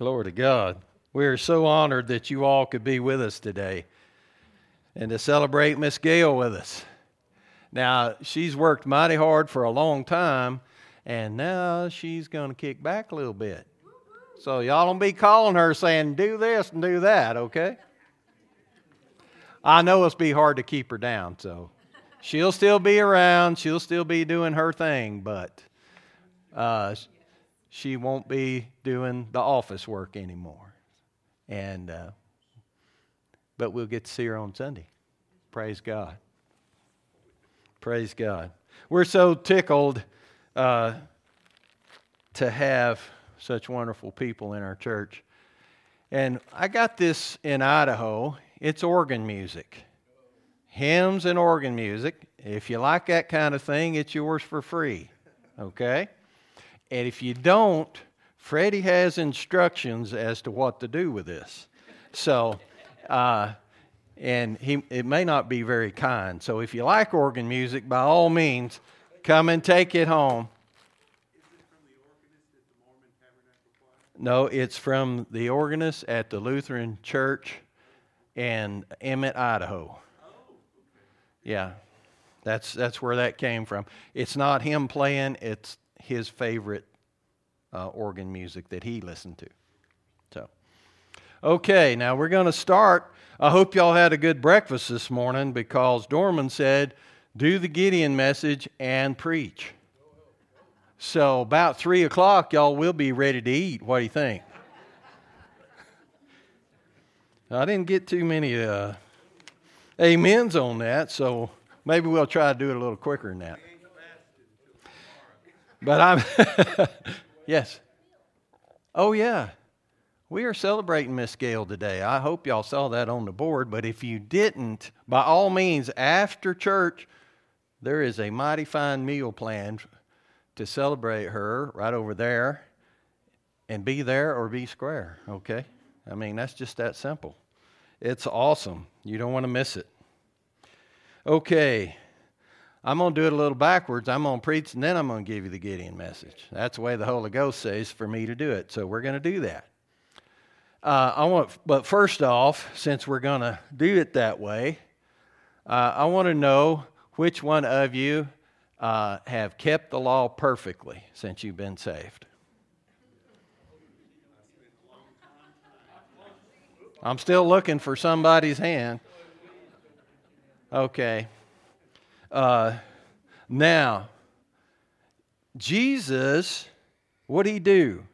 Glory to God. We are so honored that you all could be with us today and to celebrate Miss Gail with us. Now, she's worked mighty hard for a long time, and now she's going to kick back a little bit. So, y'all don't be calling her saying, do this and do that, okay? I know it's be hard to keep her down, so she'll still be around. She'll still be doing her thing, but uh, she won't be doing the office work anymore. And uh, but we'll get to see her on Sunday. Praise God. Praise God. We're so tickled uh, to have such wonderful people in our church. And I got this in Idaho. It's organ music, hymns and organ music. If you like that kind of thing, it's yours for free. Okay? And if you don't, Freddie has instructions as to what to do with this. So, uh, and he, it may not be very kind. So if you like organ music, by all means, come and take it home. No, it's from the organist at the Lutheran Church in Emmett, Idaho. Yeah, that's that's where that came from. It's not him playing; it's his favorite uh, organ music that he listened to. So, okay, now we're going to start. I hope y'all had a good breakfast this morning because Dorman said, do the Gideon message and preach. So, about 3 o'clock, y'all will be ready to eat. What do you think? I didn't get too many uh, amens on that, so maybe we'll try to do it a little quicker than that. But I'm, yes. Oh, yeah. We are celebrating Miss Gail today. I hope y'all saw that on the board, but if you didn't, by all means, after church, there is a mighty fine meal planned to celebrate her right over there and be there or be square, okay? I mean, that's just that simple. It's awesome. You don't want to miss it. Okay. I'm going to do it a little backwards. I'm going to preach and then I'm going to give you the Gideon message. That's the way the Holy Ghost says for me to do it. So we're going to do that. Uh, I want, but first off, since we're going to do it that way, uh, I want to know which one of you uh, have kept the law perfectly since you've been saved. I'm still looking for somebody's hand. Okay. Uh, now, Jesus, what did he do?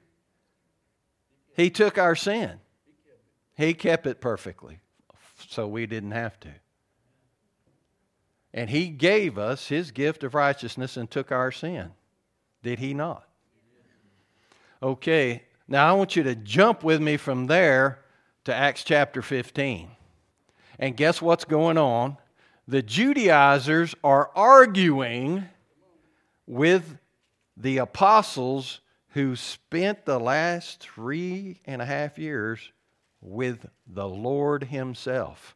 He took our sin. He kept it perfectly, so we didn't have to. And he gave us his gift of righteousness and took our sin. Did he not? Okay, now I want you to jump with me from there to Acts chapter 15. And guess what's going on? The Judaizers are arguing with the apostles who spent the last three and a half years with the Lord Himself.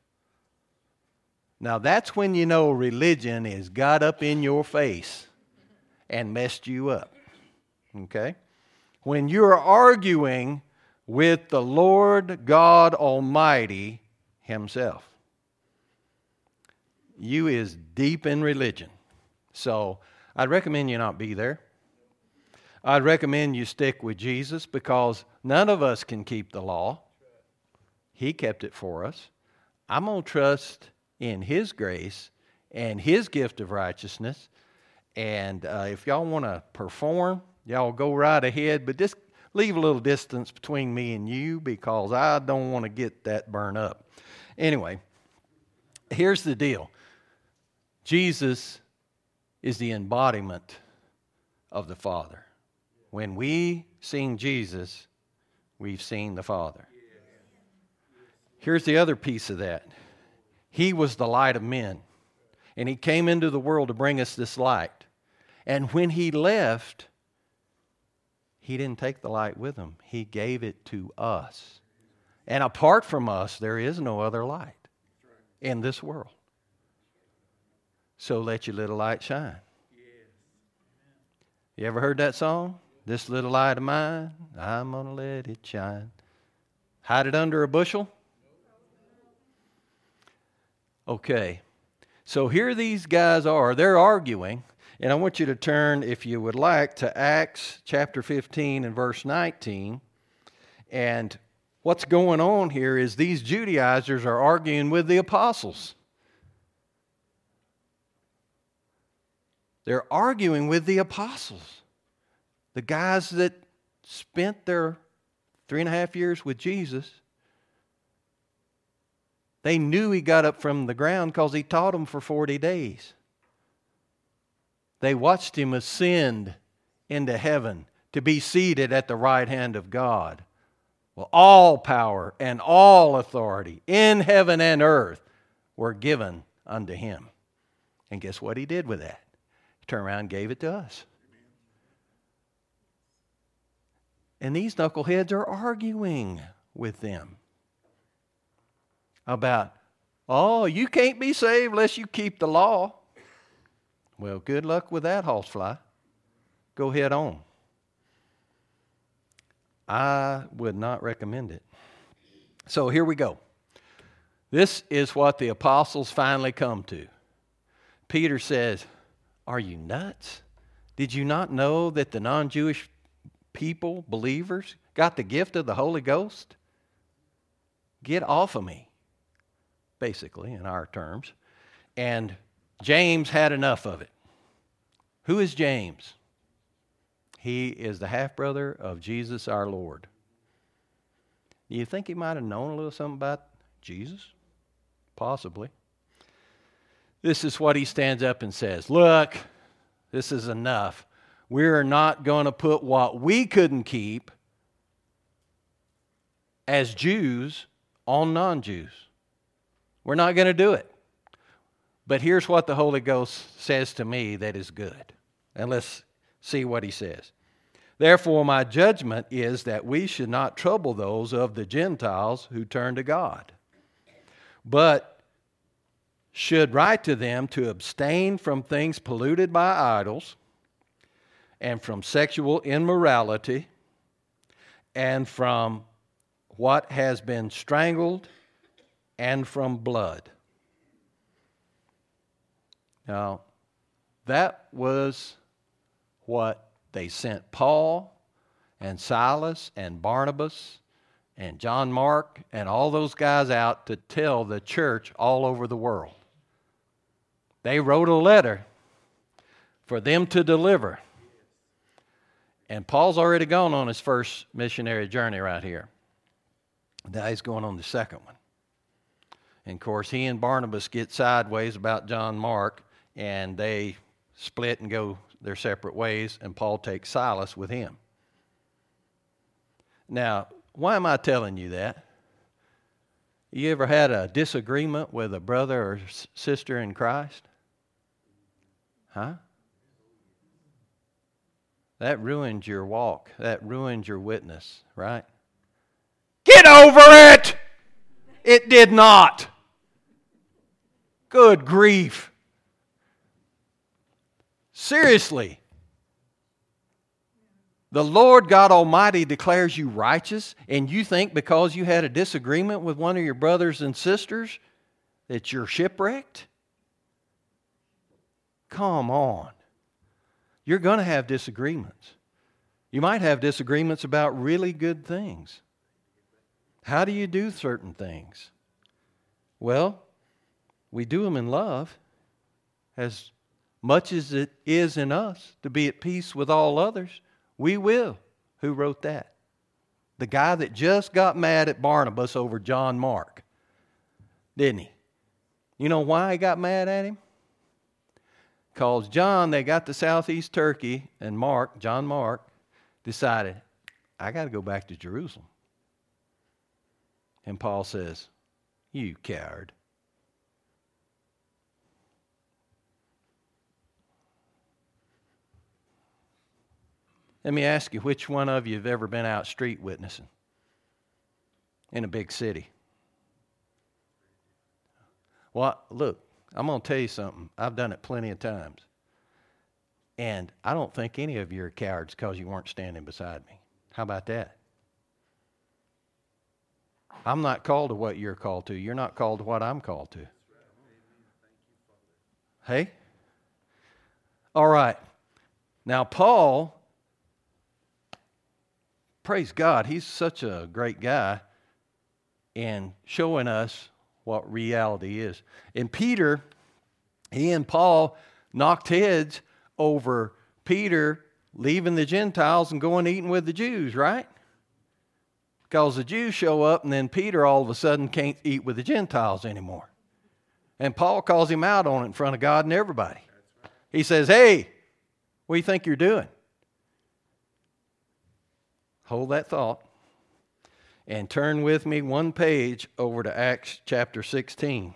Now, that's when you know religion has got up in your face and messed you up. Okay? When you're arguing with the Lord God Almighty Himself you is deep in religion. So I'd recommend you not be there. I'd recommend you stick with Jesus because none of us can keep the law. He kept it for us. I'm going to trust in His grace and His gift of righteousness. And uh, if y'all want to perform, y'all go right ahead, but just leave a little distance between me and you because I don't want to get that burned up. Anyway, here's the deal Jesus is the embodiment of the Father. When we sing Jesus, we've seen the Father. Here's the other piece of that He was the light of men, and He came into the world to bring us this light. And when He left, He didn't take the light with Him, He gave it to us. And apart from us, there is no other light in this world. So let your little light shine. You ever heard that song? This little light of mine, I'm going to let it shine. Hide it under a bushel? Okay. So here these guys are. They're arguing. And I want you to turn, if you would like, to Acts chapter 15 and verse 19. And what's going on here is these Judaizers are arguing with the apostles. They're arguing with the apostles, the guys that spent their three and a half years with Jesus. They knew he got up from the ground because he taught them for 40 days. They watched him ascend into heaven to be seated at the right hand of God. Well, all power and all authority in heaven and earth were given unto him. And guess what he did with that? Turned around and gave it to us. And these knuckleheads are arguing with them about, oh, you can't be saved unless you keep the law. Well, good luck with that, horsefly. Go head on. I would not recommend it. So here we go. This is what the apostles finally come to. Peter says, Are you nuts? Did you not know that the non Jewish people, believers, got the gift of the Holy Ghost? Get off of me, basically, in our terms. And James had enough of it. Who is James? He is the half brother of Jesus our Lord. Do you think he might have known a little something about Jesus? Possibly. This is what he stands up and says Look, this is enough. We're not going to put what we couldn't keep as Jews on non Jews. We're not going to do it. But here's what the Holy Ghost says to me that is good. And let's see what he says. Therefore, my judgment is that we should not trouble those of the Gentiles who turn to God, but should write to them to abstain from things polluted by idols, and from sexual immorality, and from what has been strangled, and from blood. Now, that was what they sent Paul and Silas and Barnabas and John Mark and all those guys out to tell the church all over the world. They wrote a letter for them to deliver. And Paul's already gone on his first missionary journey right here. Now he's going on the second one. And of course, he and Barnabas get sideways about John Mark, and they split and go their separate ways, and Paul takes Silas with him. Now, why am I telling you that? You ever had a disagreement with a brother or sister in Christ? Huh? That ruined your walk. That ruined your witness, right? Get over it! It did not. Good grief. Seriously. The Lord God Almighty declares you righteous, and you think because you had a disagreement with one of your brothers and sisters that you're shipwrecked? Come on. You're going to have disagreements. You might have disagreements about really good things. How do you do certain things? Well, we do them in love, as much as it is in us to be at peace with all others, we will. Who wrote that? The guy that just got mad at Barnabas over John Mark, didn't he? You know why he got mad at him? Because John, they got to southeast Turkey, and Mark, John Mark, decided, I got to go back to Jerusalem. And Paul says, You coward. Let me ask you, which one of you have ever been out street witnessing in a big city? Well, look, I'm going to tell you something. I've done it plenty of times. And I don't think any of you are cowards because you weren't standing beside me. How about that? I'm not called to what you're called to. You're not called to what I'm called to. Hey? All right. Now, Paul, praise God, he's such a great guy in showing us what reality is. And Peter, he and Paul knocked heads over Peter leaving the Gentiles and going eating with the Jews, right? Because the Jews show up and then Peter all of a sudden can't eat with the Gentiles anymore. And Paul calls him out on it in front of God and everybody. He says, Hey, what do you think you're doing? Hold that thought and turn with me one page over to Acts chapter 16.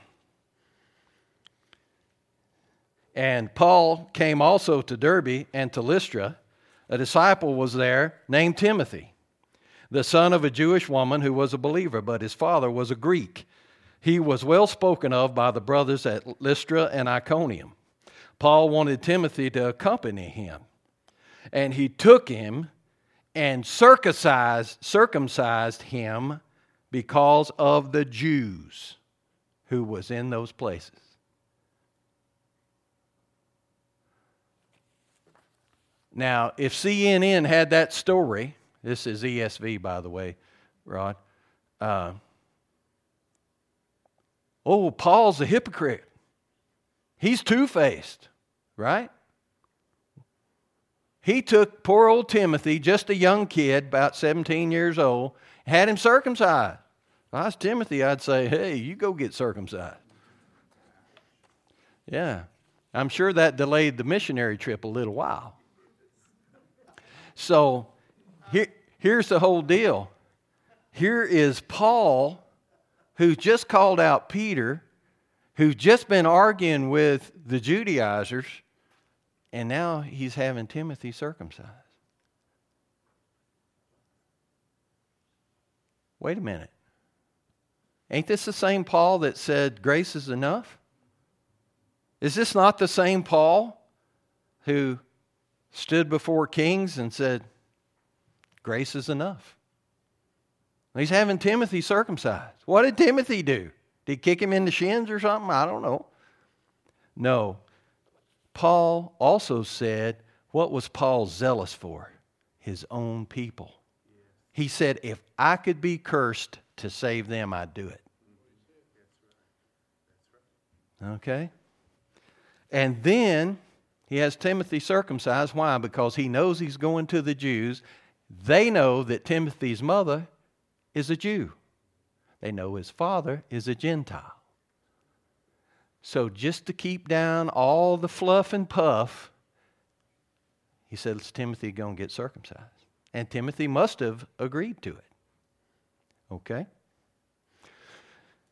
And Paul came also to Derbe and to Lystra. A disciple was there named Timothy, the son of a Jewish woman who was a believer, but his father was a Greek. He was well spoken of by the brothers at Lystra and Iconium. Paul wanted Timothy to accompany him, and he took him and circumcised, circumcised him because of the Jews who was in those places. Now, if CNN had that story, this is ESV, by the way, Rod. Uh, oh, Paul's a hypocrite. He's two faced, right? He took poor old Timothy, just a young kid, about 17 years old, had him circumcised. If I was Timothy, I'd say, hey, you go get circumcised. Yeah. I'm sure that delayed the missionary trip a little while. So here, here's the whole deal. Here is Paul, who's just called out Peter, who's just been arguing with the Judaizers and now he's having Timothy circumcised. Wait a minute. Ain't this the same Paul that said grace is enough? Is this not the same Paul who stood before kings and said, Grace is enough? He's having Timothy circumcised. What did Timothy do? Did he kick him in the shins or something? I don't know. No, Paul also said, what was Paul zealous for? His own people. He said, if I could be cursed to save them, I'd do it. Okay? And then he has Timothy circumcised. Why? Because he knows he's going to the Jews. They know that Timothy's mother is a Jew, they know his father is a Gentile. So, just to keep down all the fluff and puff, he said, Is Timothy going to get circumcised? And Timothy must have agreed to it. Okay?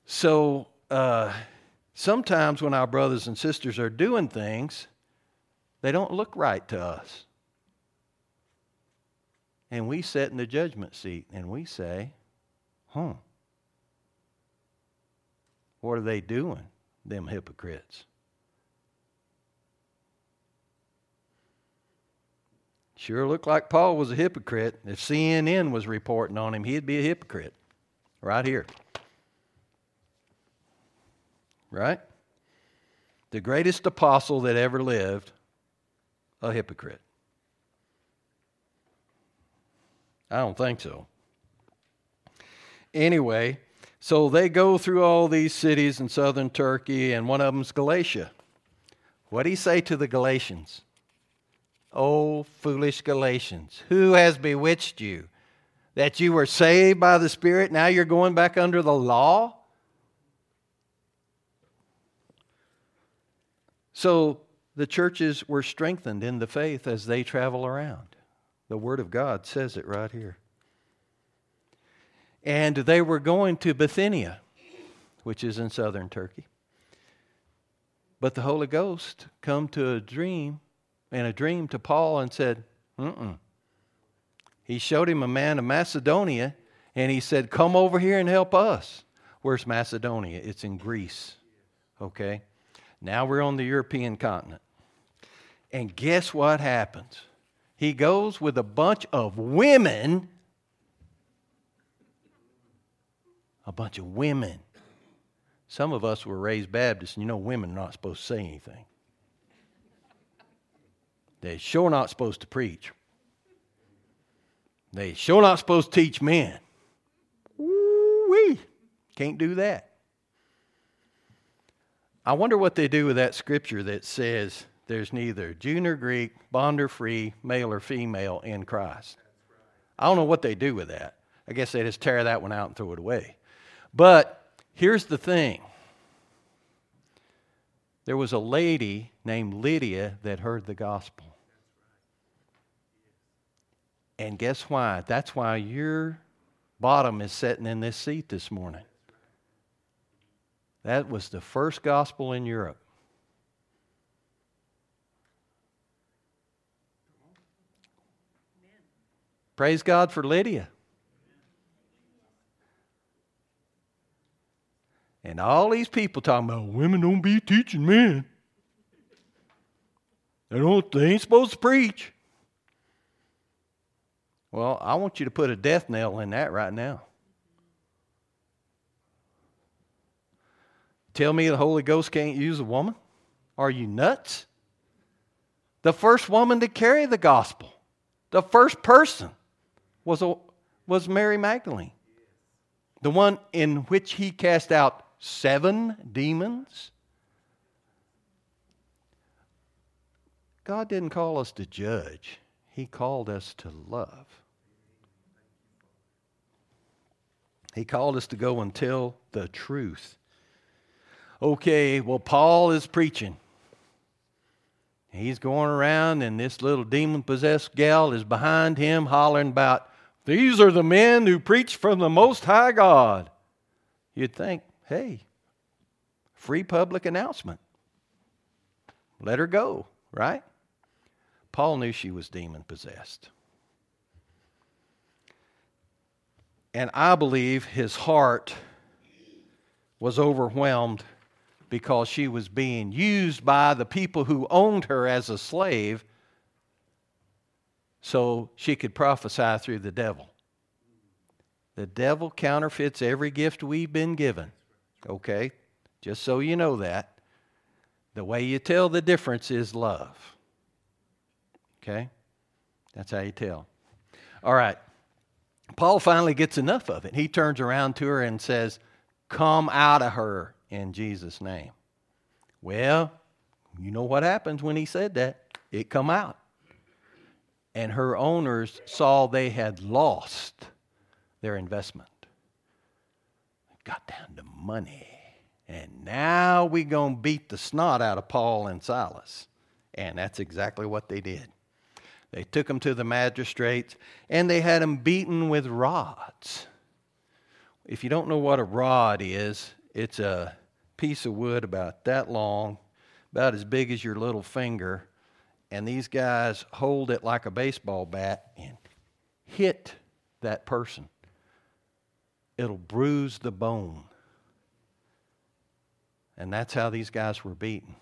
So, uh, sometimes when our brothers and sisters are doing things, they don't look right to us. And we sit in the judgment seat and we say, huh, what are they doing? Them hypocrites. Sure looked like Paul was a hypocrite. If CNN was reporting on him, he'd be a hypocrite. Right here. Right? The greatest apostle that ever lived, a hypocrite. I don't think so. Anyway, so they go through all these cities in southern Turkey, and one of them's Galatia. What do he say to the Galatians? Oh, foolish Galatians, who has bewitched you? That you were saved by the Spirit, now you're going back under the law? So the churches were strengthened in the faith as they travel around. The Word of God says it right here. And they were going to Bithynia, which is in southern Turkey. But the Holy Ghost come to a dream, and a dream to Paul and said, Mm-mm. He showed him a man of Macedonia, and he said, Come over here and help us. Where's Macedonia? It's in Greece. Okay? Now we're on the European continent. And guess what happens? He goes with a bunch of women. A bunch of women. Some of us were raised Baptists, and you know women are not supposed to say anything. They're sure not supposed to preach. They're sure not supposed to teach men. Woo-wee. Can't do that. I wonder what they do with that scripture that says there's neither Jew nor Greek, bond or free, male or female in Christ. I don't know what they do with that. I guess they just tear that one out and throw it away. But here's the thing there was a lady named Lydia that heard the gospel. And guess why? That's why your bottom is sitting in this seat this morning. That was the first gospel in Europe. Praise God for Lydia. And all these people talking about women don't be teaching men. They don't they ain't supposed to preach. Well, I want you to put a death nail in that right now. Tell me the Holy Ghost can't use a woman? Are you nuts? The first woman to carry the gospel, the first person, was, a, was Mary Magdalene, the one in which he cast out seven demons. God didn't call us to judge, He called us to love. He called us to go and tell the truth okay, well, Paul is preaching. He's going around, and this little demon possessed gal is behind him hollering about, These are the men who preach from the Most High God. You'd think, hey, free public announcement. Let her go, right? Paul knew she was demon possessed. And I believe his heart was overwhelmed because she was being used by the people who owned her as a slave so she could prophesy through the devil. The devil counterfeits every gift we've been given. Okay? Just so you know that. The way you tell the difference is love. Okay? That's how you tell. All right. Paul finally gets enough of it. He turns around to her and says, Come out of her in Jesus' name. Well, you know what happens when he said that? It come out. And her owners saw they had lost their investment. Got down to money. And now we're going to beat the snot out of Paul and Silas. And that's exactly what they did. They took them to the magistrates and they had them beaten with rods. If you don't know what a rod is, it's a piece of wood about that long, about as big as your little finger, and these guys hold it like a baseball bat and hit that person. It'll bruise the bone. And that's how these guys were beaten.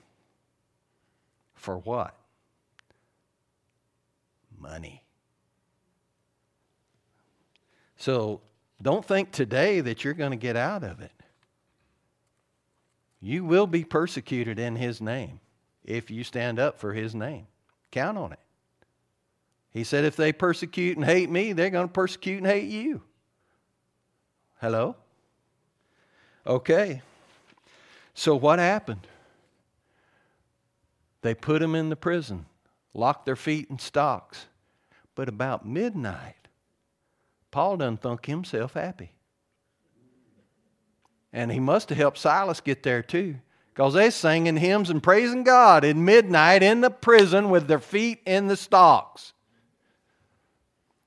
For what? Money. So don't think today that you're going to get out of it. You will be persecuted in His name if you stand up for His name. Count on it. He said, if they persecute and hate me, they're going to persecute and hate you. Hello? Okay. So what happened? They put him in the prison, locked their feet in stocks. But about midnight, Paul done thunk himself happy. And he must have helped Silas get there too. Because they singing hymns and praising God at midnight in the prison with their feet in the stocks.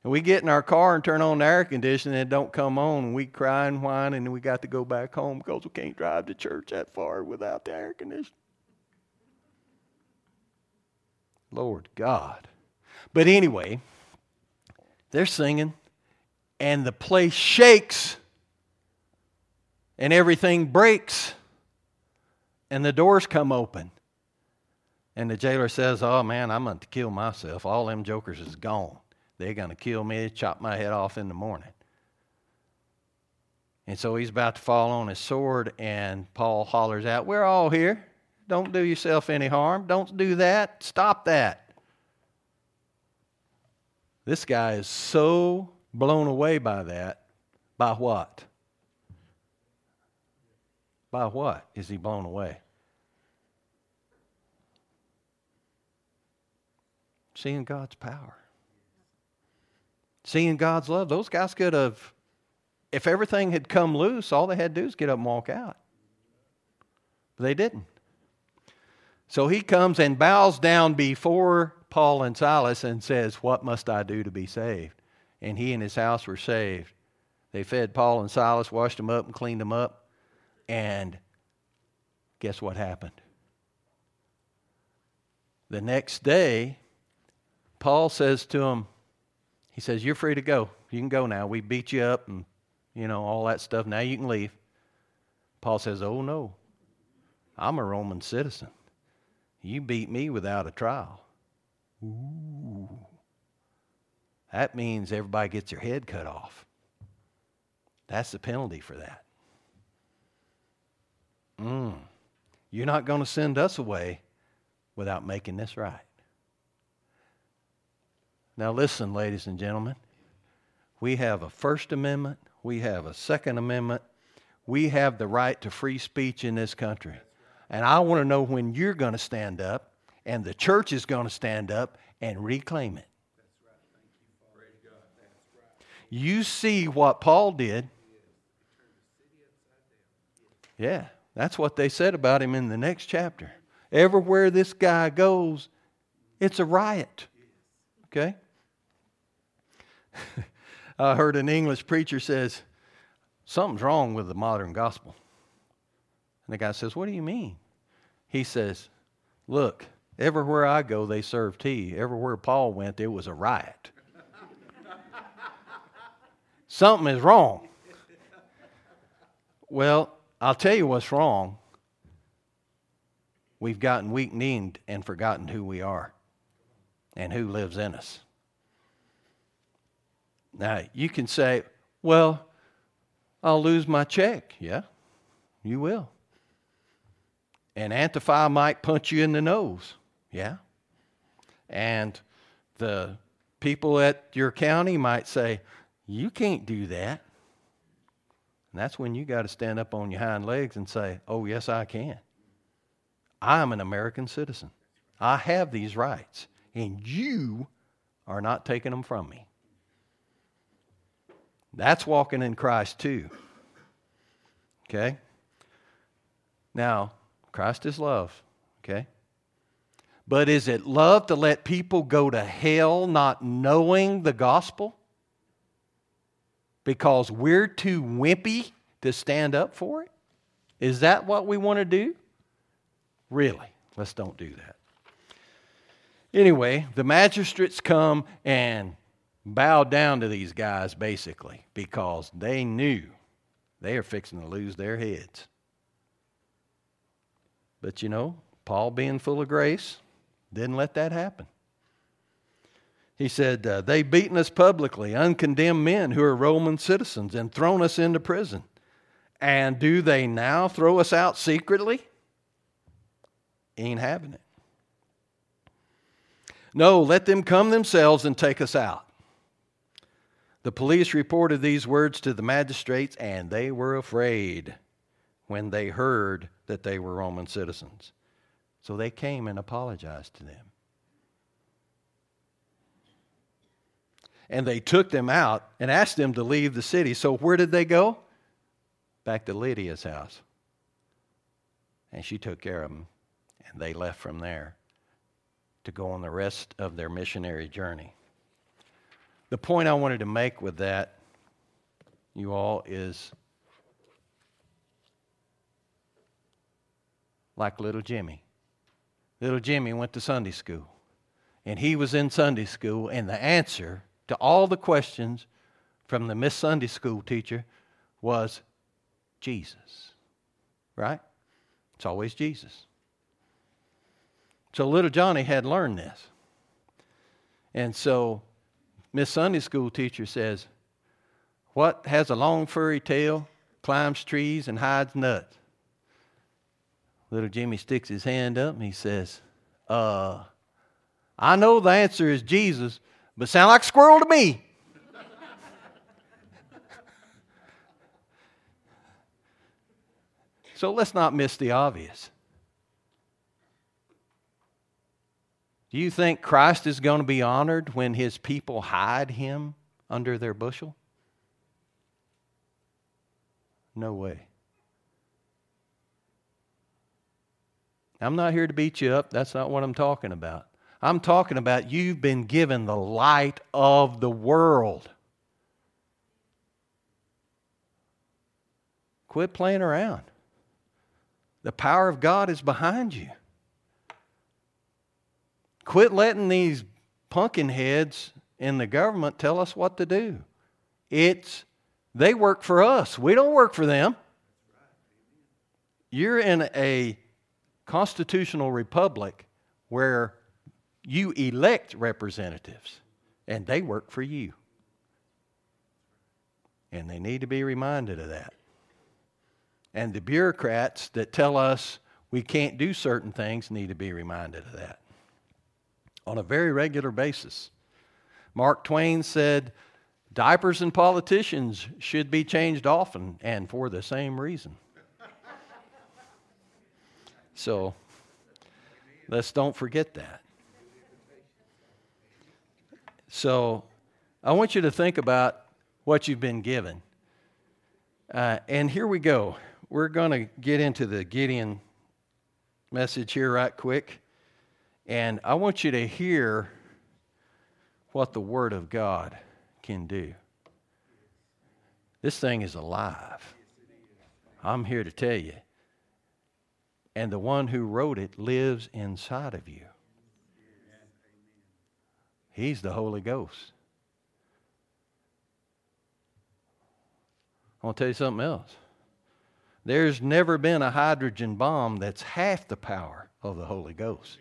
And we get in our car and turn on the air conditioning and it don't come on. And we cry and whine and we got to go back home because we can't drive to church that far without the air conditioning. Lord God. But anyway, they're singing and the place shakes and everything breaks and the doors come open. And the jailer says, Oh man, I'm going to kill myself. All them jokers is gone. They're going to kill me, chop my head off in the morning. And so he's about to fall on his sword, and Paul hollers out, We're all here. Don't do yourself any harm. Don't do that. Stop that. This guy is so blown away by that. By what? By what is he blown away? Seeing God's power. Seeing God's love. Those guys could have, if everything had come loose, all they had to do is get up and walk out. But they didn't. So he comes and bows down before Paul and Silas and says, What must I do to be saved? And he and his house were saved. They fed Paul and Silas, washed them up, and cleaned them up. And guess what happened? The next day, Paul says to him, he says, You're free to go. You can go now. We beat you up and, you know, all that stuff. Now you can leave. Paul says, Oh, no. I'm a Roman citizen. You beat me without a trial. Ooh. That means everybody gets their head cut off. That's the penalty for that. Mm. You're not going to send us away without making this right. Now, listen, ladies and gentlemen. We have a First Amendment, we have a Second Amendment, we have the right to free speech in this country. And I want to know when you're going to stand up and the church is going to stand up and reclaim it. You see what Paul did. Yeah, that's what they said about him in the next chapter. Everywhere this guy goes, it's a riot. Okay? I heard an English preacher says, something's wrong with the modern gospel. And the guy says, What do you mean? He says, Look, everywhere I go, they serve tea. Everywhere Paul went, it was a riot. Something is wrong. Well, I'll tell you what's wrong. We've gotten weak kneed and forgotten who we are and who lives in us. Now, you can say, well, I'll lose my check. Yeah, you will. And Antifa might punch you in the nose. Yeah. And the people at your county might say, You can't do that. And that's when you got to stand up on your hind legs and say, Oh, yes, I can. I'm an American citizen. I have these rights, and you are not taking them from me. That's walking in Christ, too. Okay? Now, Christ is love, okay? But is it love to let people go to hell not knowing the gospel? Because we're too wimpy to stand up for it? Is that what we want to do? Really, let's don't do that. Anyway, the magistrates come and bow down to these guys basically because they knew they are fixing to lose their heads. But you know, Paul, being full of grace, didn't let that happen. He said, uh, They've beaten us publicly, uncondemned men who are Roman citizens, and thrown us into prison. And do they now throw us out secretly? Ain't having it. No, let them come themselves and take us out. The police reported these words to the magistrates, and they were afraid when they heard that they were Roman citizens. So they came and apologized to them. And they took them out and asked them to leave the city. So where did they go? Back to Lydia's house. And she took care of them, and they left from there to go on the rest of their missionary journey. The point I wanted to make with that, you all, is like little Jimmy. Little Jimmy went to Sunday school, and he was in Sunday school, and the answer to all the questions from the Miss Sunday School teacher was Jesus. Right? It's always Jesus. So little Johnny had learned this. And so Miss Sunday school teacher says, What has a long furry tail, climbs trees, and hides nuts? Little Jimmy sticks his hand up and he says, Uh, I know the answer is Jesus, but sound like a squirrel to me. so let's not miss the obvious. Do you think Christ is going to be honored when his people hide him under their bushel? No way. I'm not here to beat you up. That's not what I'm talking about. I'm talking about you've been given the light of the world. Quit playing around. The power of God is behind you. Quit letting these pumpkin heads in the government tell us what to do. It's they work for us. We don't work for them. You're in a constitutional republic where you elect representatives, and they work for you. And they need to be reminded of that. And the bureaucrats that tell us we can't do certain things need to be reminded of that on a very regular basis. Mark Twain said, Diapers and politicians should be changed often and for the same reason. So let's don't forget that. So I want you to think about what you've been given. Uh, and here we go. We're going to get into the Gideon message here right quick. And I want you to hear what the Word of God can do. This thing is alive. I'm here to tell you. And the one who wrote it lives inside of you. He's the Holy Ghost. I want to tell you something else. There's never been a hydrogen bomb that's half the power of the Holy Ghost.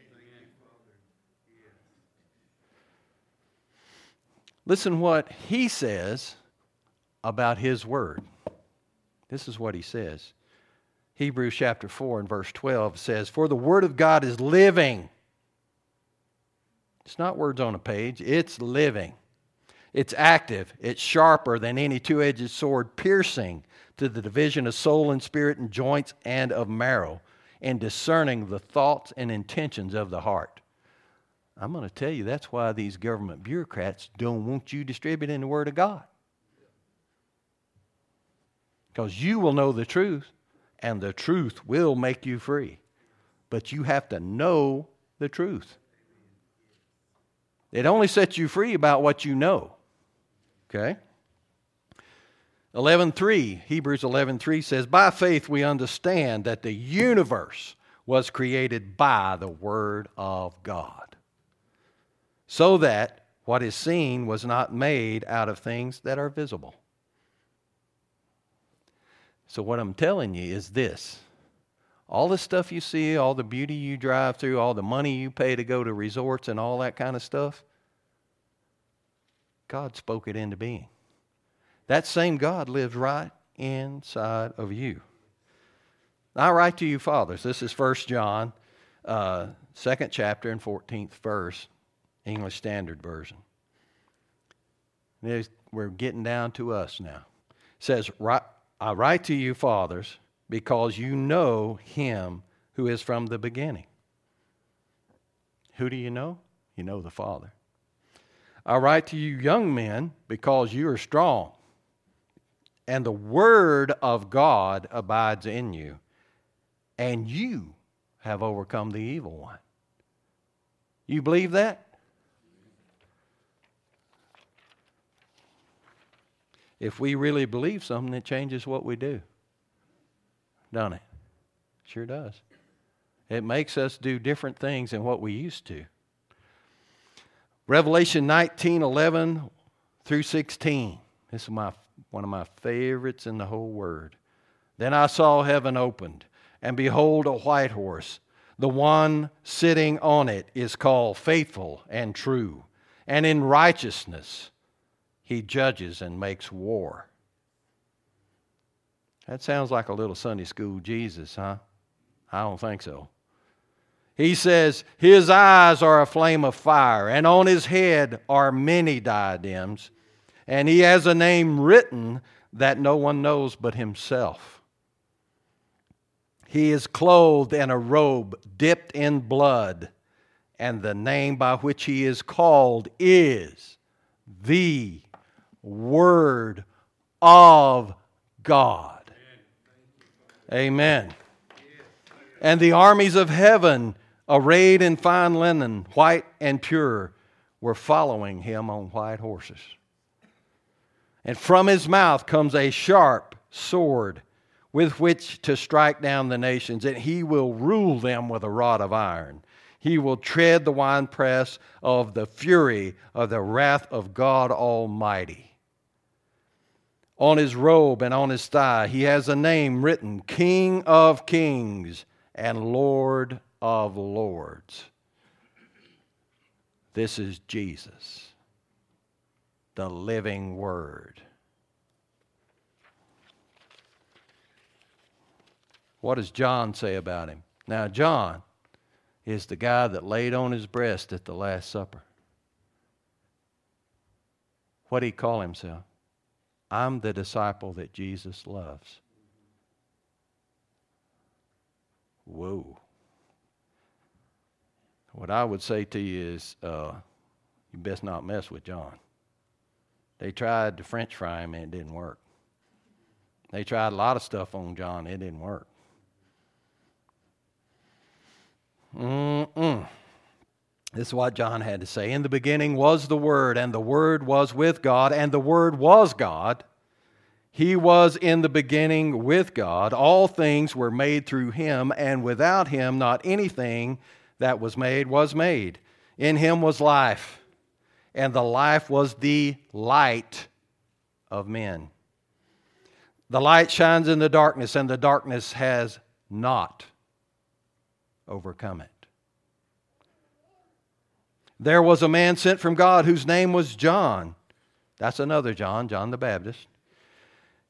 Listen what he says about his word. This is what he says. Hebrews chapter 4 and verse 12 says, For the word of God is living it's not words on a page, it's living. It's active, it's sharper than any two edged sword, piercing to the division of soul and spirit and joints and of marrow, and discerning the thoughts and intentions of the heart. I'm going to tell you that's why these government bureaucrats don't want you distributing the Word of God. Because you will know the truth, and the truth will make you free. But you have to know the truth. It only sets you free about what you know. Okay? 11:3 Hebrews 11:3 says by faith we understand that the universe was created by the word of God so that what is seen was not made out of things that are visible. So what I'm telling you is this all the stuff you see, all the beauty you drive through, all the money you pay to go to resorts and all that kind of stuff, God spoke it into being. That same God lives right inside of you. I write to you, fathers. This is 1 John, uh, second chapter and 14th verse, English Standard Version. We're getting down to us now. It says, I write to you, fathers, because you know him who is from the beginning. Who do you know? You know the Father. I write to you, young men, because you are strong, and the word of God abides in you, and you have overcome the evil one. You believe that? If we really believe something, it changes what we do. Don't it? Sure does. It makes us do different things than what we used to. Revelation 19 11 through 16. This is my, one of my favorites in the whole Word. Then I saw heaven opened, and behold, a white horse. The one sitting on it is called faithful and true, and in righteousness he judges and makes war. That sounds like a little Sunday school Jesus, huh? I don't think so. He says, His eyes are a flame of fire, and on his head are many diadems, and he has a name written that no one knows but himself. He is clothed in a robe dipped in blood, and the name by which he is called is the Word of God. Amen. And the armies of heaven, arrayed in fine linen, white and pure, were following him on white horses. And from his mouth comes a sharp sword with which to strike down the nations, and he will rule them with a rod of iron. He will tread the winepress of the fury of the wrath of God Almighty on his robe and on his thigh, he has a name written King of Kings and Lord of Lords. This is Jesus, the living Word. What does John say about him? Now, John is the guy that laid on his breast at the Last Supper. What did he call himself? I'm the disciple that Jesus loves. Whoa. What I would say to you is uh, you best not mess with John. They tried to French fry him and it didn't work. They tried a lot of stuff on John, and it didn't work. Mm-mm. This is what John had to say. In the beginning was the Word, and the Word was with God, and the Word was God. He was in the beginning with God. All things were made through him, and without him, not anything that was made was made. In him was life, and the life was the light of men. The light shines in the darkness, and the darkness has not overcome it. There was a man sent from God whose name was John. That's another John, John the Baptist.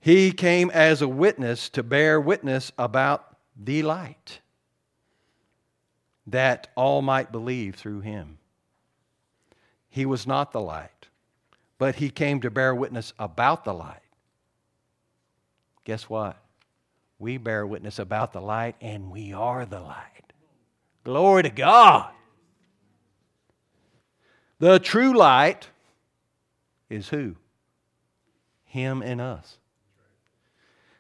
He came as a witness to bear witness about the light, that all might believe through him. He was not the light, but he came to bear witness about the light. Guess what? We bear witness about the light, and we are the light. Glory to God. The true light is who? Him and us.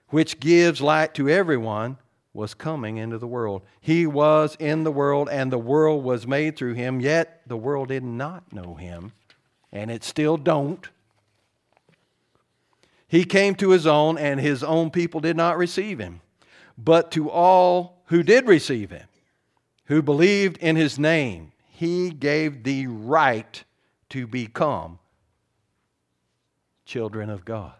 Which gives light to everyone, was coming into the world. He was in the world, and the world was made through him, yet the world did not know him, and it still don't. He came to his own, and his own people did not receive him. But to all who did receive him, who believed in his name, he gave the right to become children of God.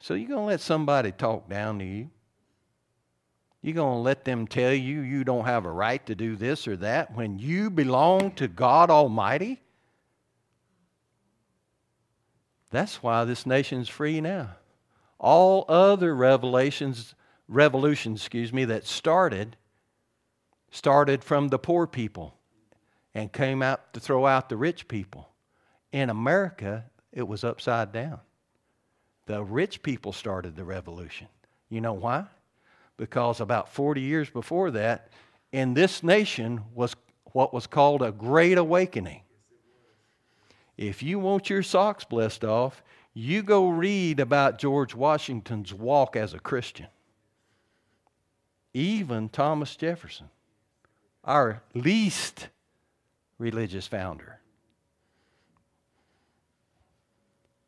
So you're going to let somebody talk down to you? You're going to let them tell you you don't have a right to do this or that when you belong to God Almighty? That's why this nation's free now. All other revelations, revolutions, excuse me, that started started from the poor people and came out to throw out the rich people. In America, it was upside down. The rich people started the revolution. You know why? Because about 40 years before that, in this nation was what was called a great awakening. If you want your socks blessed off, you go read about George Washington's walk as a Christian. Even Thomas Jefferson our least religious founder.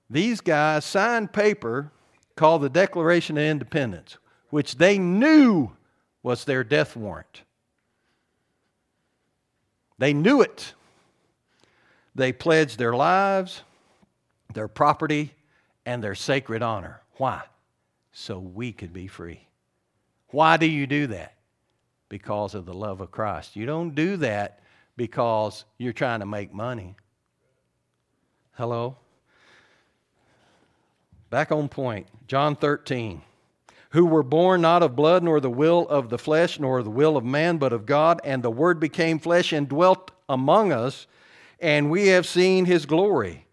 These guys signed paper called the Declaration of Independence, which they knew was their death warrant. They knew it. They pledged their lives, their property, and their sacred honor. Why? So we could be free. Why do you do that? Because of the love of Christ. You don't do that because you're trying to make money. Hello? Back on point. John 13 who were born not of blood, nor the will of the flesh, nor the will of man, but of God. And the Word became flesh and dwelt among us, and we have seen his glory.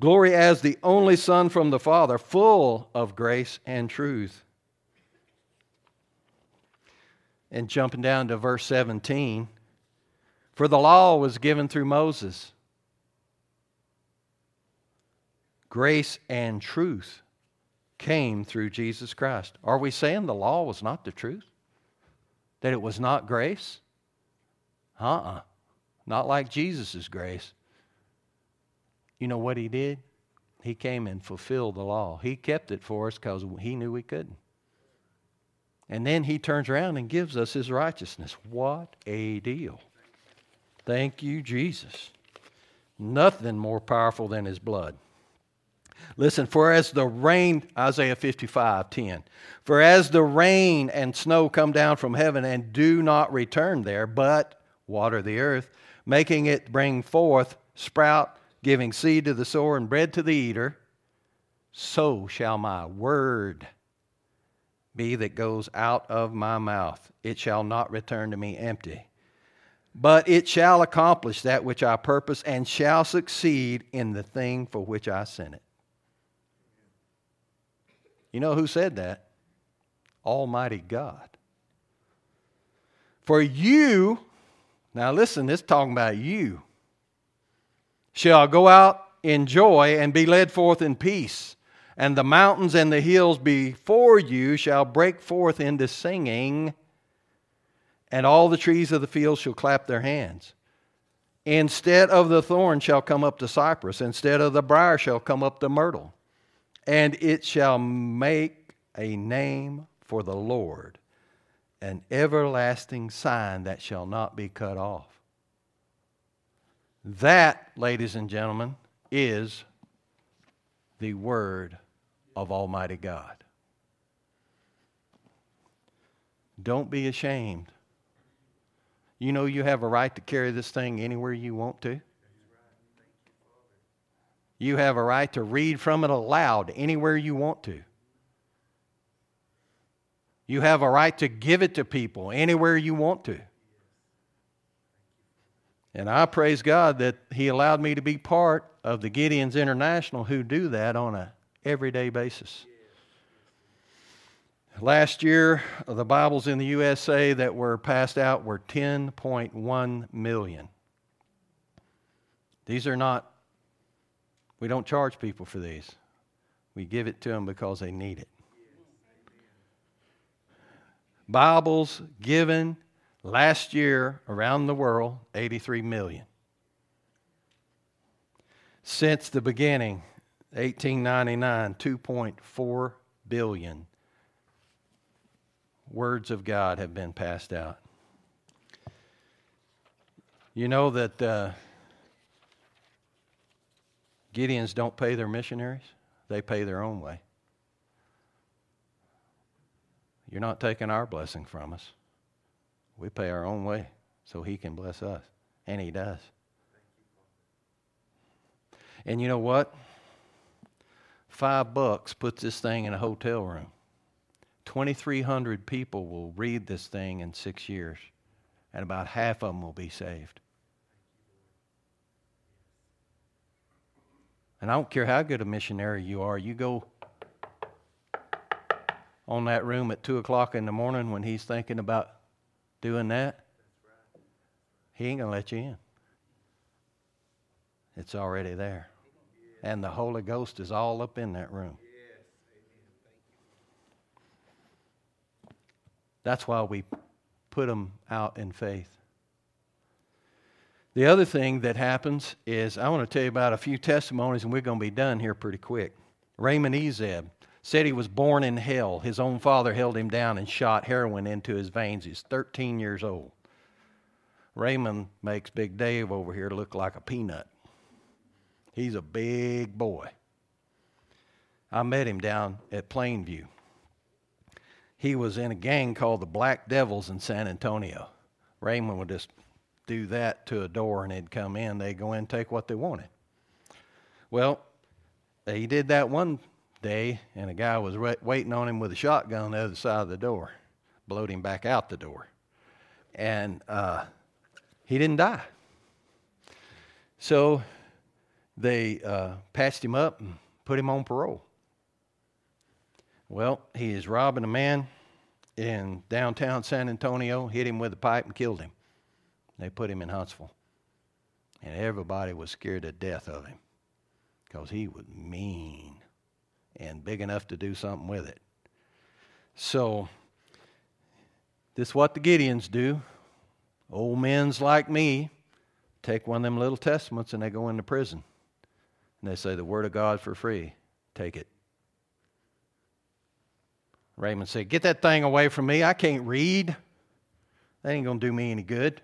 Glory as the only Son from the Father, full of grace and truth. And jumping down to verse 17 For the law was given through Moses, grace and truth came through Jesus Christ. Are we saying the law was not the truth? That it was not grace? Uh uh-uh. uh Not like Jesus' grace. You know what he did? He came and fulfilled the law. He kept it for us because he knew we couldn't. And then he turns around and gives us his righteousness. What a deal. Thank you, Jesus. Nothing more powerful than his blood. Listen, for as the rain, Isaiah 55, 10. For as the rain and snow come down from heaven and do not return there, but water the earth, making it bring forth sprout, giving seed to the sower and bread to the eater, so shall my word be that goes out of my mouth. It shall not return to me empty, but it shall accomplish that which I purpose and shall succeed in the thing for which I sent it. You know who said that? Almighty God. For you, now listen, this talking about you, shall go out in joy and be led forth in peace. And the mountains and the hills before you shall break forth into singing, and all the trees of the field shall clap their hands. Instead of the thorn shall come up the cypress, instead of the brier shall come up the myrtle and it shall make a name for the Lord, an everlasting sign that shall not be cut off. That, ladies and gentlemen, is the Word of Almighty God. Don't be ashamed. You know you have a right to carry this thing anywhere you want to. You have a right to read from it aloud anywhere you want to. You have a right to give it to people anywhere you want to. And I praise God that He allowed me to be part of the Gideons International who do that on a everyday basis. Last year, the Bibles in the USA that were passed out were 10.1 million. These are not we don't charge people for these. We give it to them because they need it. Bibles given last year around the world 83 million. Since the beginning, 1899, 2.4 billion words of God have been passed out. You know that uh, Gideons don't pay their missionaries, they pay their own way. You're not taking our blessing from us. We pay our own way so He can bless us. And He does. And you know what? Five bucks puts this thing in a hotel room. 2,300 people will read this thing in six years, and about half of them will be saved. And I don't care how good a missionary you are, you go on that room at 2 o'clock in the morning when he's thinking about doing that, he ain't going to let you in. It's already there. And the Holy Ghost is all up in that room. That's why we put them out in faith. The other thing that happens is I want to tell you about a few testimonies, and we're going to be done here pretty quick. Raymond Ezeb said he was born in hell. His own father held him down and shot heroin into his veins. He's 13 years old. Raymond makes Big Dave over here look like a peanut. He's a big boy. I met him down at Plainview. he was in a gang called the Black Devils in San Antonio. Raymond would just do that to a door and they'd come in, they'd go in and take what they wanted. Well, he did that one day, and a guy was waiting on him with a shotgun on the other side of the door, blowed him back out the door. And uh, he didn't die. So they uh, patched him up and put him on parole. Well, he is robbing a man in downtown San Antonio, hit him with a pipe, and killed him. They put him in Huntsville. And everybody was scared to death of him because he was mean and big enough to do something with it. So, this is what the Gideons do. Old men's like me take one of them little testaments and they go into prison. And they say, The Word of God for free. Take it. Raymond said, Get that thing away from me. I can't read. That ain't going to do me any good.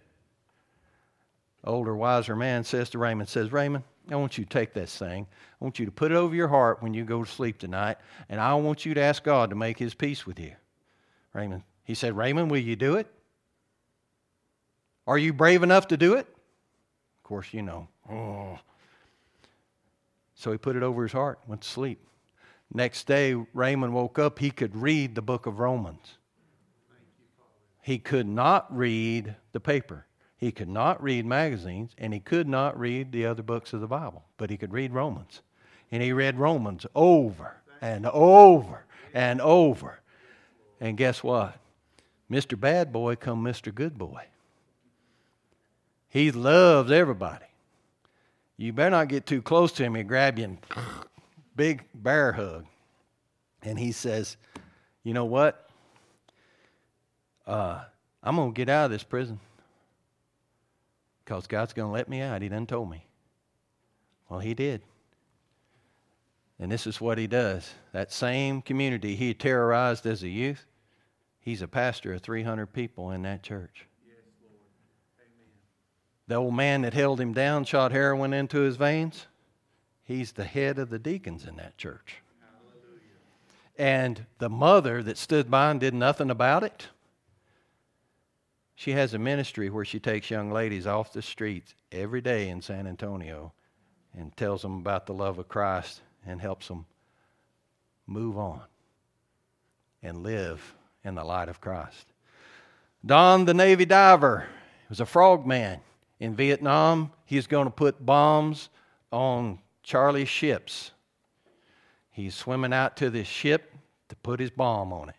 Older, wiser man says to Raymond, says, Raymond, I want you to take this thing. I want you to put it over your heart when you go to sleep tonight, and I want you to ask God to make his peace with you. Raymond, he said, Raymond, will you do it? Are you brave enough to do it? Of course, you know. Oh. So he put it over his heart, went to sleep. Next day, Raymond woke up, he could read the book of Romans. He could not read the paper. He could not read magazines, and he could not read the other books of the Bible, but he could read Romans. And he read Romans over and over and over. And guess what? Mr. Bad Boy come Mr. Good Boy. He loves everybody. You better not get too close to him. He'll grab you and big bear hug. And he says, You know what? Uh, I'm going to get out of this prison because God's going to let me out. He done told me. Well, He did. And this is what He does. That same community He terrorized as a youth, He's a pastor of 300 people in that church. The old man that held him down, shot heroin into his veins, he's the head of the deacons in that church. And the mother that stood by and did nothing about it, she has a ministry where she takes young ladies off the streets every day in San Antonio and tells them about the love of Christ and helps them move on and live in the light of Christ. Don, the Navy diver, was a frogman in Vietnam. He's going to put bombs on Charlie's ships. He's swimming out to this ship to put his bomb on it.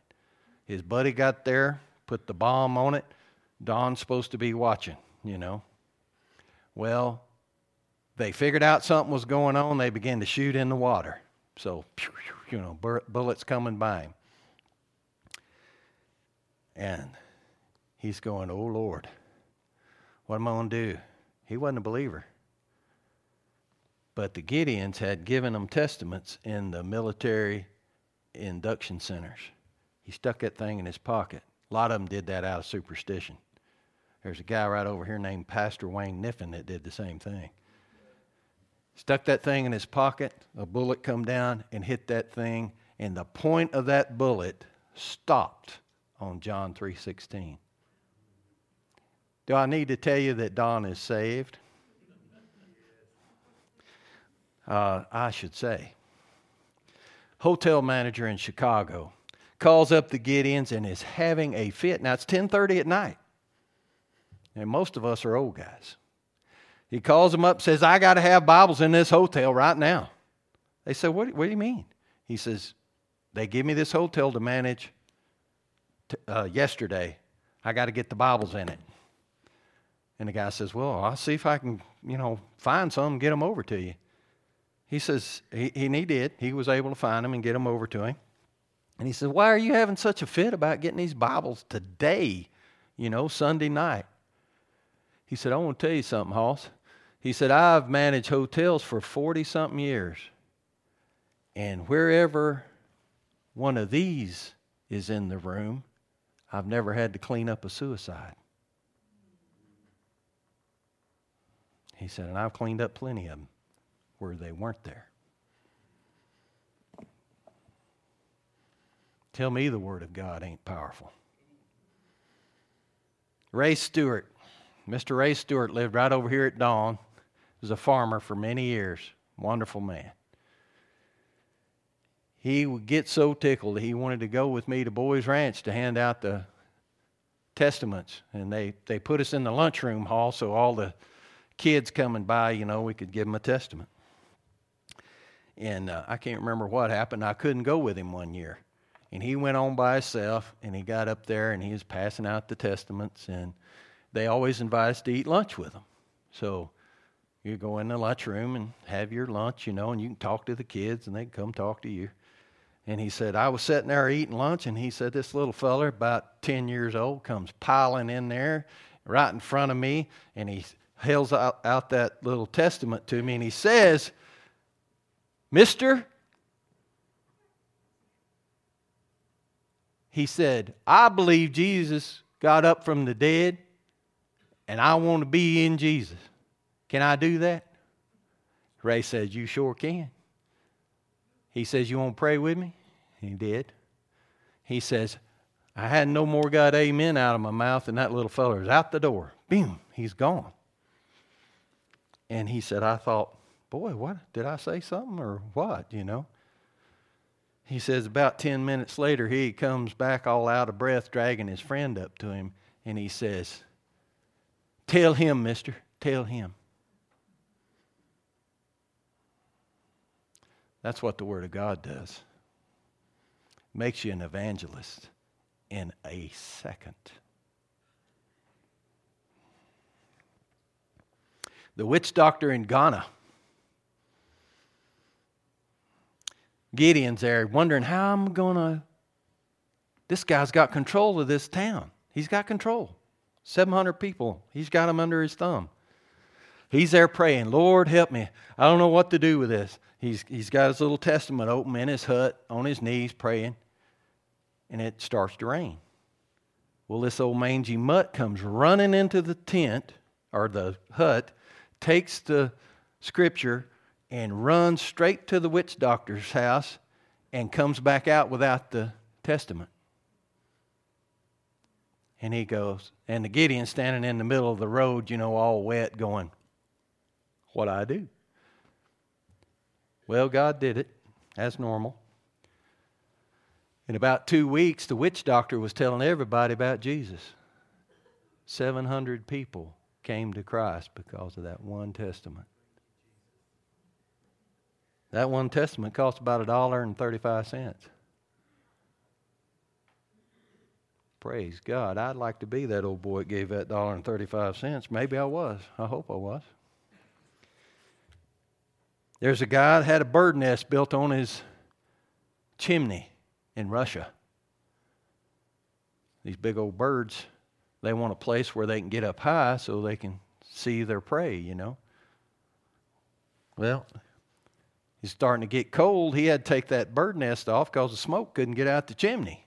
His buddy got there, put the bomb on it. Don's supposed to be watching, you know. Well, they figured out something was going on. They began to shoot in the water. So, you know, bullets coming by him. And he's going, Oh Lord, what am I going to do? He wasn't a believer. But the Gideons had given him testaments in the military induction centers. He stuck that thing in his pocket. A lot of them did that out of superstition. There's a guy right over here named Pastor Wayne Niffin that did the same thing. Stuck that thing in his pocket, a bullet come down and hit that thing, and the point of that bullet stopped on John 3:16. Do I need to tell you that Don is saved? Uh, I should say. Hotel manager in Chicago calls up the Gideons and is having a fit. Now it's 10:30 at night. And most of us are old guys. He calls them up, says, I got to have Bibles in this hotel right now. They say, what, what do you mean? He says, They give me this hotel to manage t- uh, yesterday. I got to get the Bibles in it. And the guy says, Well, I'll see if I can, you know, find some and get them over to you. He says, he, and he did. He was able to find them and get them over to him. And he says, Why are you having such a fit about getting these Bibles today, you know, Sunday night? He said, I want to tell you something, Hoss. He said, I've managed hotels for 40 something years. And wherever one of these is in the room, I've never had to clean up a suicide. He said, and I've cleaned up plenty of them where they weren't there. Tell me the Word of God ain't powerful. Ray Stewart. Mr. Ray Stewart lived right over here at Dawn. He Was a farmer for many years. Wonderful man. He would get so tickled he wanted to go with me to Boys Ranch to hand out the testaments. And they, they put us in the lunchroom hall so all the kids coming by, you know, we could give them a testament. And uh, I can't remember what happened. I couldn't go with him one year. And he went on by himself and he got up there and he was passing out the testaments. And they always invite us to eat lunch with them. So you go in the lunchroom and have your lunch, you know, and you can talk to the kids and they can come talk to you. And he said, I was sitting there eating lunch, and he said, This little feller, about 10 years old, comes piling in there right in front of me, and he held out, out that little testament to me, and he says, Mister, he said, I believe Jesus got up from the dead, and I want to be in Jesus. Can I do that? Ray says, You sure can. He says, You want to pray with me? He did. He says, I had no more got amen out of my mouth, and that little feller is out the door. Boom, he's gone. And he said, I thought, boy, what? Did I say something or what? You know? He says, about 10 minutes later, he comes back all out of breath, dragging his friend up to him, and he says, Tell him, mister, tell him. That's what the Word of God does. Makes you an evangelist in a second. The witch doctor in Ghana. Gideon's there wondering how I'm going to. This guy's got control of this town. He's got control. 700 people. He's got them under his thumb. He's there praying, Lord, help me. I don't know what to do with this. He's, he's got his little testament open in his hut, on his knees, praying, and it starts to rain. Well, this old mangy mutt comes running into the tent or the hut, takes the scripture, and runs straight to the witch doctor's house and comes back out without the testament. And he goes, and the Gideon standing in the middle of the road, you know, all wet, going, What I do? Well, God did it as normal. In about two weeks, the witch doctor was telling everybody about Jesus. 700 people came to Christ because of that one testament. That one testament cost about a dollar and 35 cents. Praise God. I'd like to be that old boy that gave that dollar and 35 cents. Maybe I was. I hope I was. There's a guy that had a bird nest built on his chimney in Russia. These big old birds, they want a place where they can get up high so they can see their prey, you know. Well, he's starting to get cold. He had to take that bird nest off because the smoke couldn't get out the chimney.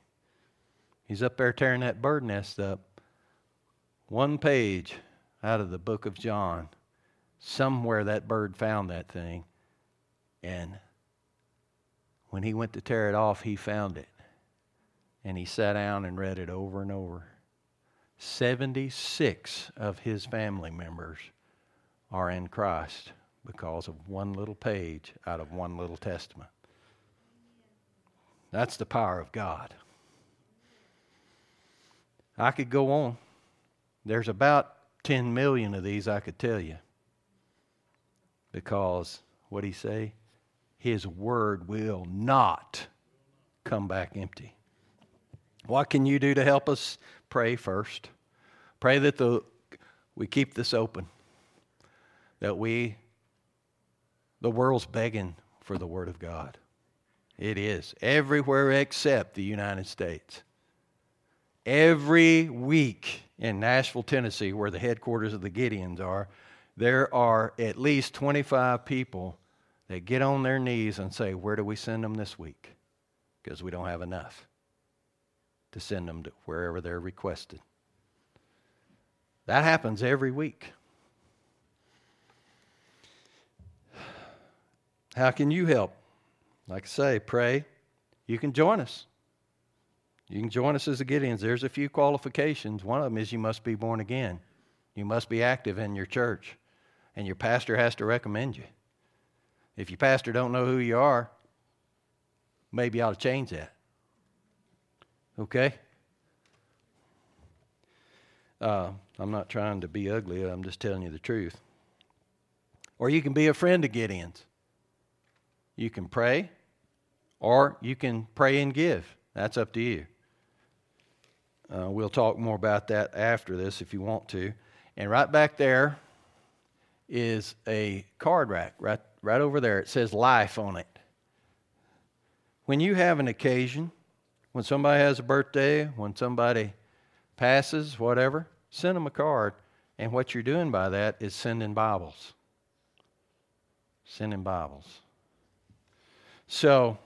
He's up there tearing that bird nest up. One page out of the book of John. Somewhere that bird found that thing and when he went to tear it off, he found it. And he sat down and read it over and over. 76 of his family members are in Christ because of one little page out of one little testament. That's the power of God. I could go on. There's about 10 million of these I could tell you. Because what did he say? His word will not come back empty. What can you do to help us? Pray first. Pray that the, we keep this open, that we, the world's begging for the Word of God. It is everywhere except the United States. Every week in Nashville, Tennessee, where the headquarters of the Gideons are, there are at least 25 people that get on their knees and say, Where do we send them this week? Because we don't have enough to send them to wherever they're requested. That happens every week. How can you help? Like I say, pray. You can join us. You can join us as a Gideons. There's a few qualifications. One of them is you must be born again. You must be active in your church. And your pastor has to recommend you. If your pastor don't know who you are, maybe you ought to change that. Okay? Uh, I'm not trying to be ugly, I'm just telling you the truth. Or you can be a friend of Gideon's. You can pray, or you can pray and give. That's up to you. Uh, we'll talk more about that after this if you want to. And right back there is a card rack, right, right over there. It says life on it. When you have an occasion, when somebody has a birthday, when somebody passes, whatever, send them a card. And what you're doing by that is sending Bibles. Sending Bibles. So,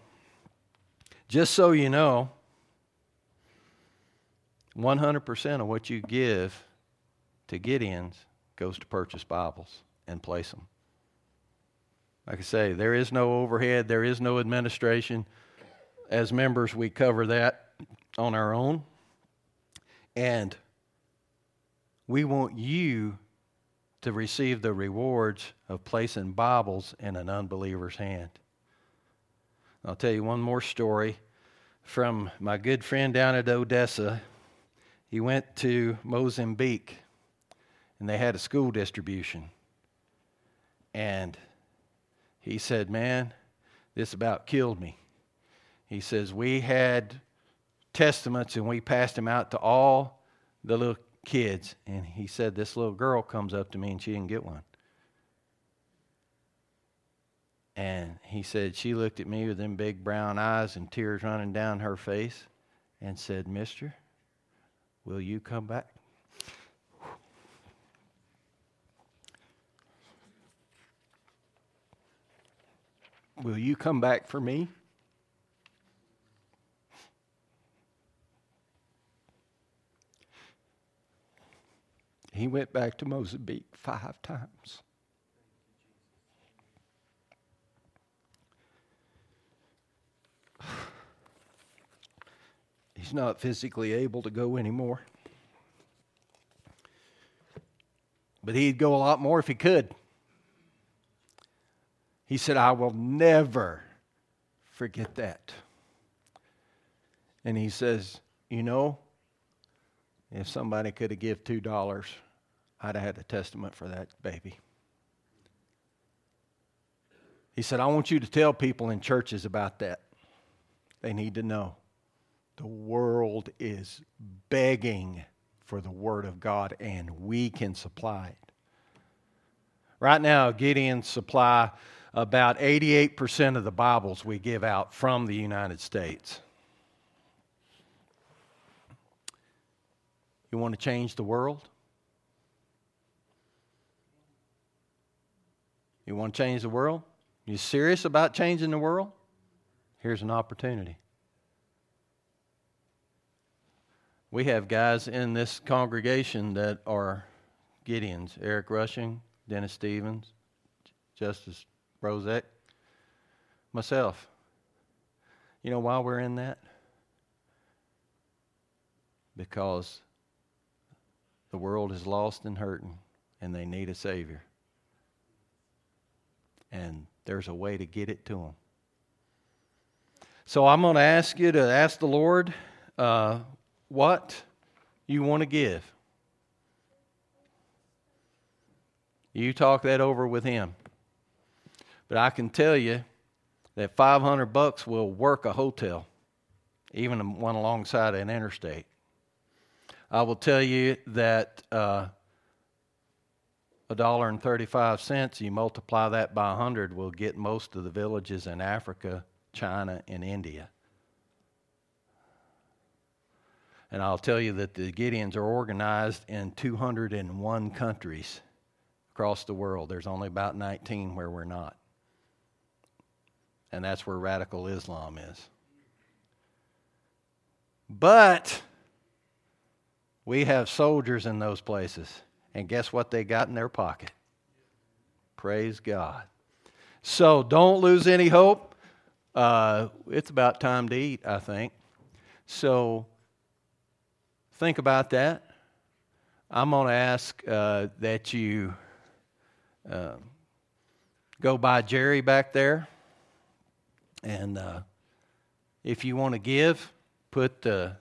just so you know, 100% of what you give to Gideons goes to purchase Bibles and place them. Like I say, there is no overhead, there is no administration. As members, we cover that on our own. And we want you to receive the rewards of placing Bibles in an unbeliever's hand. I'll tell you one more story from my good friend down at Odessa. He went to Mozambique and they had a school distribution. And he said, Man, this about killed me. He says, We had testaments and we passed them out to all the little kids. And he said, This little girl comes up to me and she didn't get one. And he said, She looked at me with them big brown eyes and tears running down her face and said, Mister, will you come back? Will you come back for me? He went back to Mozambique five times. He's not physically able to go anymore. But he'd go a lot more if he could. He said, I will never forget that. And he says, You know, if somebody could have give two dollars, I'd have had a testament for that baby. He said, I want you to tell people in churches about that. They need to know. The world is begging for the Word of God, and we can supply it. Right now, Gideon supply about 88% of the Bibles we give out from the United States. You want to change the world? You want to change the world? You serious about changing the world? Here's an opportunity. We have guys in this congregation that are Gideons Eric Rushing, Dennis Stevens, Justice Rosette, myself. You know why we're in that? Because the world is lost and hurting, and they need a Savior. And there's a way to get it to them. So I'm going to ask you to ask the Lord uh, what you want to give. You talk that over with Him. But I can tell you that 500 bucks will work a hotel, even one alongside an interstate. I will tell you that uh, a dollar and 35 cents, you multiply that by 100, will get most of the villages in Africa, China, and India. And I'll tell you that the Gideons are organized in 201 countries across the world. There's only about 19 where we're not and that's where radical Islam is. But we have soldiers in those places, and guess what they got in their pocket? Praise God. So don't lose any hope. Uh, it's about time to eat, I think. So think about that. I'm going to ask uh, that you uh, go by Jerry back there. And uh, if you want to give, put the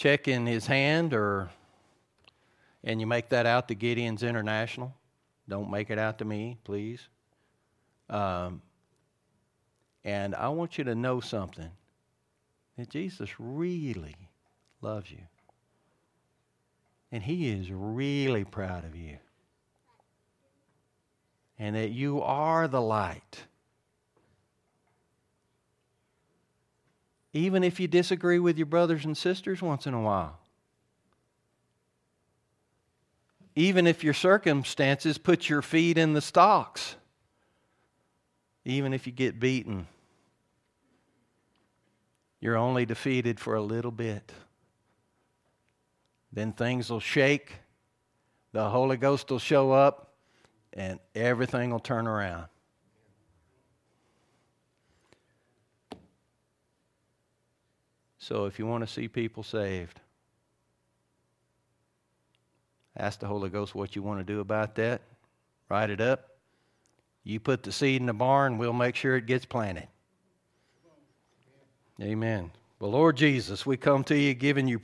check in his hand or and you make that out to Gideon's International. Don't make it out to me, please. Um, and I want you to know something that Jesus really loves you. And he is really proud of you. And that you are the light. Even if you disagree with your brothers and sisters once in a while. Even if your circumstances put your feet in the stocks. Even if you get beaten. You're only defeated for a little bit. Then things will shake, the Holy Ghost will show up, and everything will turn around. So if you want to see people saved, ask the Holy Ghost what you want to do about that. Write it up. You put the seed in the barn, we'll make sure it gets planted. Amen. Well, Lord Jesus, we come to you giving you